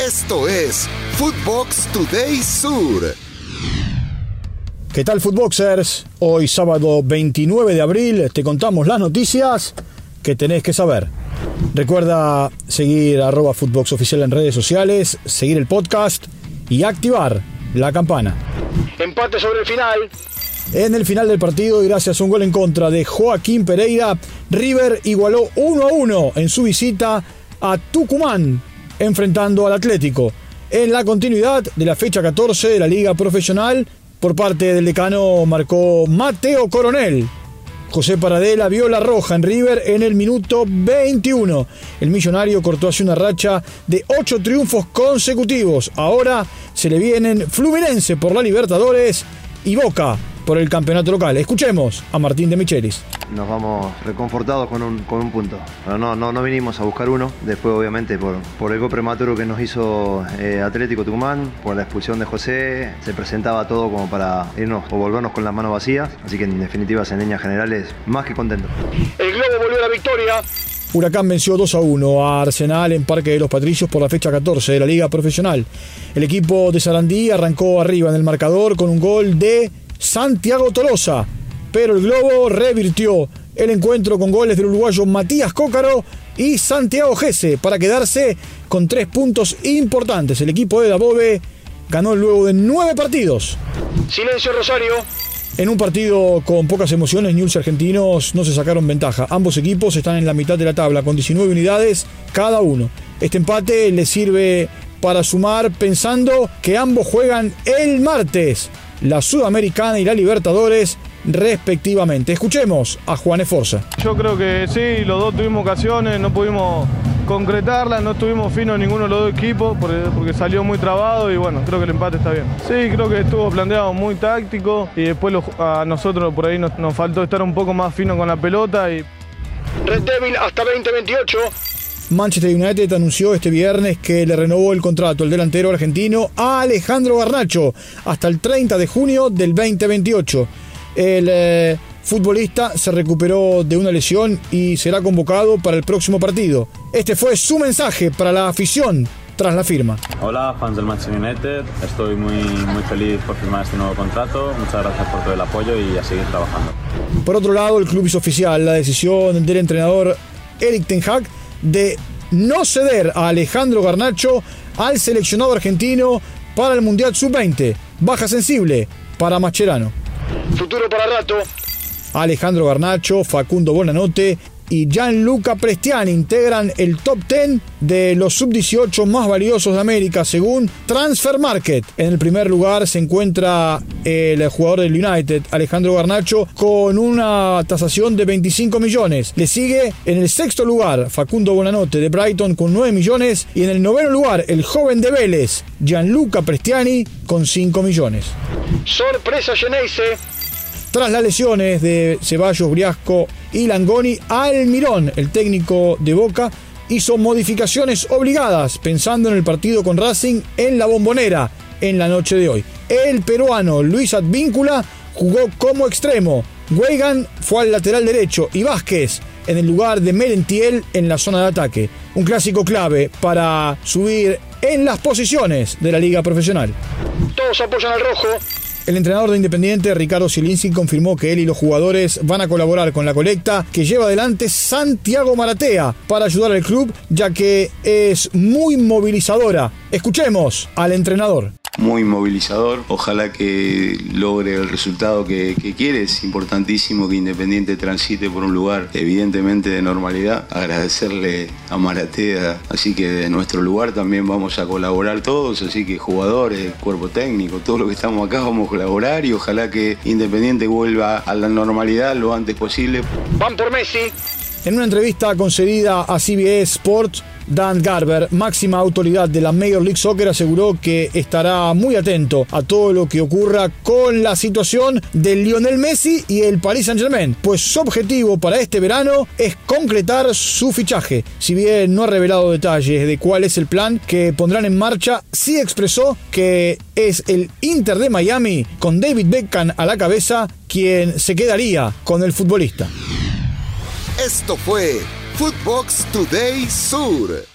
Esto es Footbox Today Sur. ¿Qué tal, Footboxers? Hoy, sábado 29 de abril, te contamos las noticias que tenés que saber. Recuerda seguir arroba Footbox Oficial en redes sociales, seguir el podcast y activar la campana. Empate sobre el final. En el final del partido y gracias a un gol en contra de Joaquín Pereira, River igualó 1 a 1 en su visita a Tucumán, enfrentando al Atlético. En la continuidad de la fecha 14 de la Liga Profesional, por parte del decano marcó Mateo Coronel. José Paradela vio la roja en River en el minuto 21. El millonario cortó así una racha de 8 triunfos consecutivos. Ahora se le vienen Fluminense por la Libertadores y Boca por el campeonato local. Escuchemos a Martín de Michelis. Nos vamos reconfortados con un, con un punto. no, no, no vinimos a buscar uno. Después, obviamente, por, por el gol prematuro que nos hizo eh, Atlético Tucumán, por la expulsión de José, se presentaba todo como para irnos o volvernos con las manos vacías. Así que, en definitiva, en líneas generales, más que contento. El Globo volvió a la victoria. Huracán venció 2 a 1 a Arsenal en Parque de los Patricios por la fecha 14 de la Liga Profesional. El equipo de Sarandí arrancó arriba en el marcador con un gol de Santiago Tolosa, pero el Globo revirtió el encuentro con goles del uruguayo Matías Cócaro y Santiago Gese para quedarse con tres puntos importantes. El equipo de Dabove ganó luego de nueve partidos. Silencio Rosario. En un partido con pocas emociones, News argentinos no se sacaron ventaja. Ambos equipos están en la mitad de la tabla con 19 unidades cada uno. Este empate les sirve para sumar pensando que ambos juegan el martes la Sudamericana y la Libertadores respectivamente. Escuchemos a Juan Esforza. Yo creo que sí, los dos tuvimos ocasiones, no pudimos concretarla, no estuvimos finos ninguno de los dos equipos porque salió muy trabado y bueno, creo que el empate está bien. Sí, creo que estuvo planteado muy táctico y después a nosotros por ahí nos, nos faltó estar un poco más fino con la pelota y... Red Devil hasta 2028. Manchester United anunció este viernes que le renovó el contrato al delantero argentino a Alejandro Garnacho hasta el 30 de junio del 2028. El eh, futbolista se recuperó de una lesión y será convocado para el próximo partido. Este fue su mensaje para la afición tras la firma. Hola, fans del Manchester United. Estoy muy, muy feliz por firmar este nuevo contrato. Muchas gracias por todo el apoyo y a seguir trabajando. Por otro lado, el club hizo oficial la decisión del entrenador Eric Ten Hag de no ceder a Alejandro Garnacho al seleccionado argentino para el Mundial Sub-20. Baja sensible para Mascherano. Futuro para rato. Alejandro Garnacho, Facundo Bonanote y Gianluca Prestiani integran el top 10 de los sub-18 más valiosos de América según Transfer Market. En el primer lugar se encuentra el jugador del United, Alejandro Garnacho, con una tasación de 25 millones. Le sigue en el sexto lugar Facundo Bonanote de Brighton con 9 millones y en el noveno lugar el joven de Vélez, Gianluca Prestiani, con 5 millones. Sorpresa Geneise tras las lesiones de Ceballos, Briasco y Langoni, Almirón, el técnico de Boca, hizo modificaciones obligadas pensando en el partido con Racing en la bombonera en la noche de hoy. El peruano Luis Advíncula jugó como extremo. Weigan fue al lateral derecho y Vázquez en el lugar de Merentiel en la zona de ataque. Un clásico clave para subir en las posiciones de la liga profesional. Todos apoyan al rojo. El entrenador de Independiente, Ricardo Zielinski, confirmó que él y los jugadores van a colaborar con la colecta que lleva adelante Santiago Maratea para ayudar al club, ya que es muy movilizadora. Escuchemos al entrenador muy movilizador. Ojalá que logre el resultado que, quiere. Es importantísimo que Independiente transite por un lugar evidentemente de normalidad. Agradecerle a Maratea. Así que de nuestro lugar también vamos a colaborar todos. Así que jugadores, cuerpo técnico, todo lo que estamos acá vamos a colaborar y ojalá que Independiente vuelva a la normalidad lo antes posible. Van por Messi. En una entrevista concedida a CBS Sports, Dan Garber, máxima autoridad de la Major League Soccer, aseguró que estará muy atento a todo lo que ocurra con la situación de Lionel Messi y el Paris Saint-Germain, pues su objetivo para este verano es concretar su fichaje. Si bien no ha revelado detalles de cuál es el plan que pondrán en marcha, sí expresó que es el Inter de Miami con David Beckham a la cabeza quien se quedaría con el futbolista. Esto fue Footbox Today Sur.